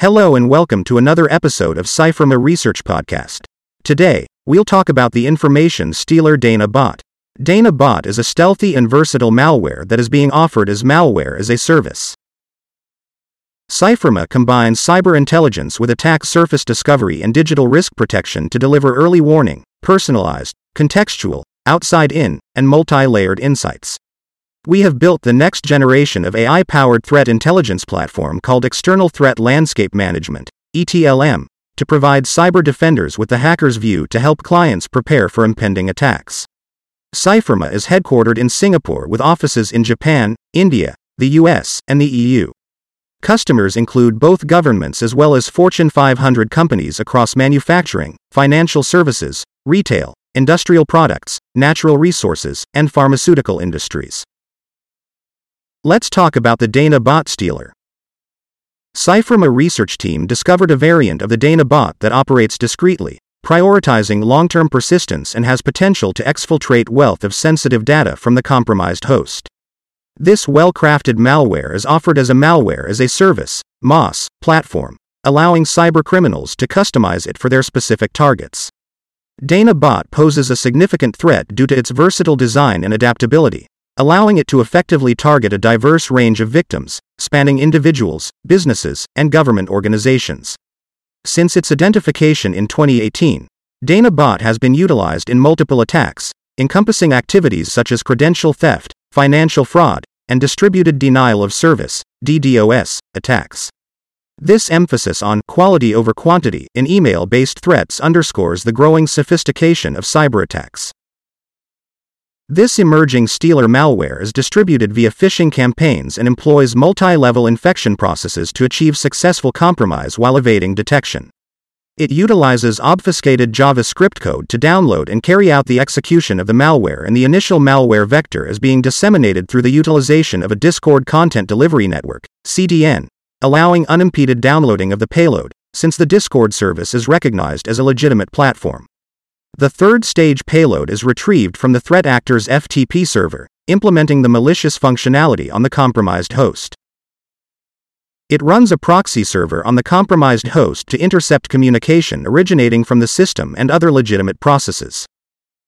Hello and welcome to another episode of Cyfirma Research Podcast. Today, we'll talk about the information stealer DanaBot. Dana Bot is a stealthy and versatile malware that is being offered as malware as a service. Cyfirma combines cyber intelligence with attack surface discovery and digital risk protection to deliver early warning, personalized, contextual, outside in, and multi layered insights. We have built the next generation of AI powered threat intelligence platform called External Threat Landscape Management, ETLM, to provide cyber defenders with the hacker's view to help clients prepare for impending attacks. Cyfirma is headquartered in Singapore with offices in Japan, India, the US, and the EU. Customers include both governments as well as Fortune 500 companies across manufacturing, financial services, retail, industrial products, natural resources, and pharmaceutical industries. Let's talk about the DanaBot stealer. Cyfirma research team discovered a variant of the DanaBot that operates discreetly, prioritizing long-term persistence and has potential to exfiltrate wealth of sensitive data from the compromised host. This well-crafted malware is offered as a malware as a service (MaaS) platform, allowing cybercriminals to customize it for their specific targets. DanaBot poses a significant threat due to its versatile design and adaptability, allowing it to effectively target a diverse range of victims, spanning individuals, businesses, and government organizations. Since its identification in 2018, DanaBot has been utilized in multiple attacks, encompassing activities such as credential theft, financial fraud, and distributed denial of service DDoS attacks. This emphasis on quality over quantity in email based threats underscores the growing sophistication of cyber attacks. This emerging stealer malware is distributed via phishing campaigns and employs multi level infection processes to achieve successful compromise while evading detection. It utilizes obfuscated JavaScript code to download and carry out the execution of the malware, and the initial malware vector is being disseminated through the utilization of a Discord Content Delivery Network, CDN, allowing unimpeded downloading of the payload, since the Discord service is recognized as a legitimate platform. The third stage payload is retrieved from the threat actor's FTP server, implementing the malicious functionality on the compromised host. It runs a proxy server on the compromised host to intercept communication originating from the system and other legitimate processes.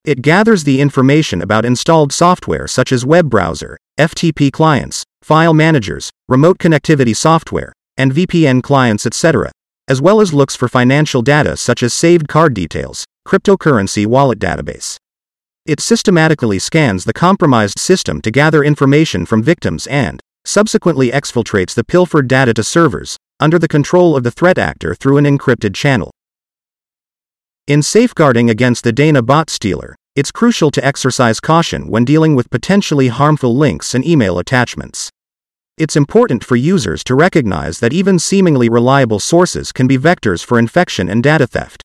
It gathers the information about installed software such as web browser, FTP clients, file managers, remote connectivity software, and VPN clients, etc., as well as looks for financial data such as saved card details, cryptocurrency wallet database. It systematically scans the compromised system to gather information from victims and, subsequently exfiltrates the pilfered data to servers, under the control of the threat actor through an encrypted channel. In safeguarding against the DanaBot stealer, it's crucial to exercise caution when dealing with potentially harmful links and email attachments. It's important for users to recognize that even seemingly reliable sources can be vectors for infection and data theft.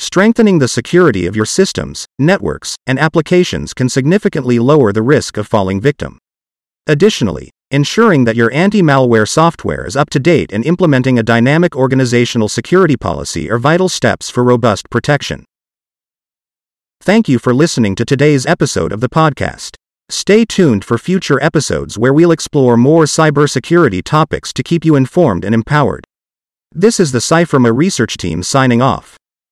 Strengthening the security of your systems, networks, and applications can significantly lower the risk of falling victim. Additionally, ensuring that your anti malware software is up to date and implementing a dynamic organizational security policy are vital steps for robust protection. Thank you for listening to today's episode of the podcast. Stay tuned for future episodes where we'll explore more cybersecurity topics to keep you informed and empowered. This is the Cyfirma research team signing off.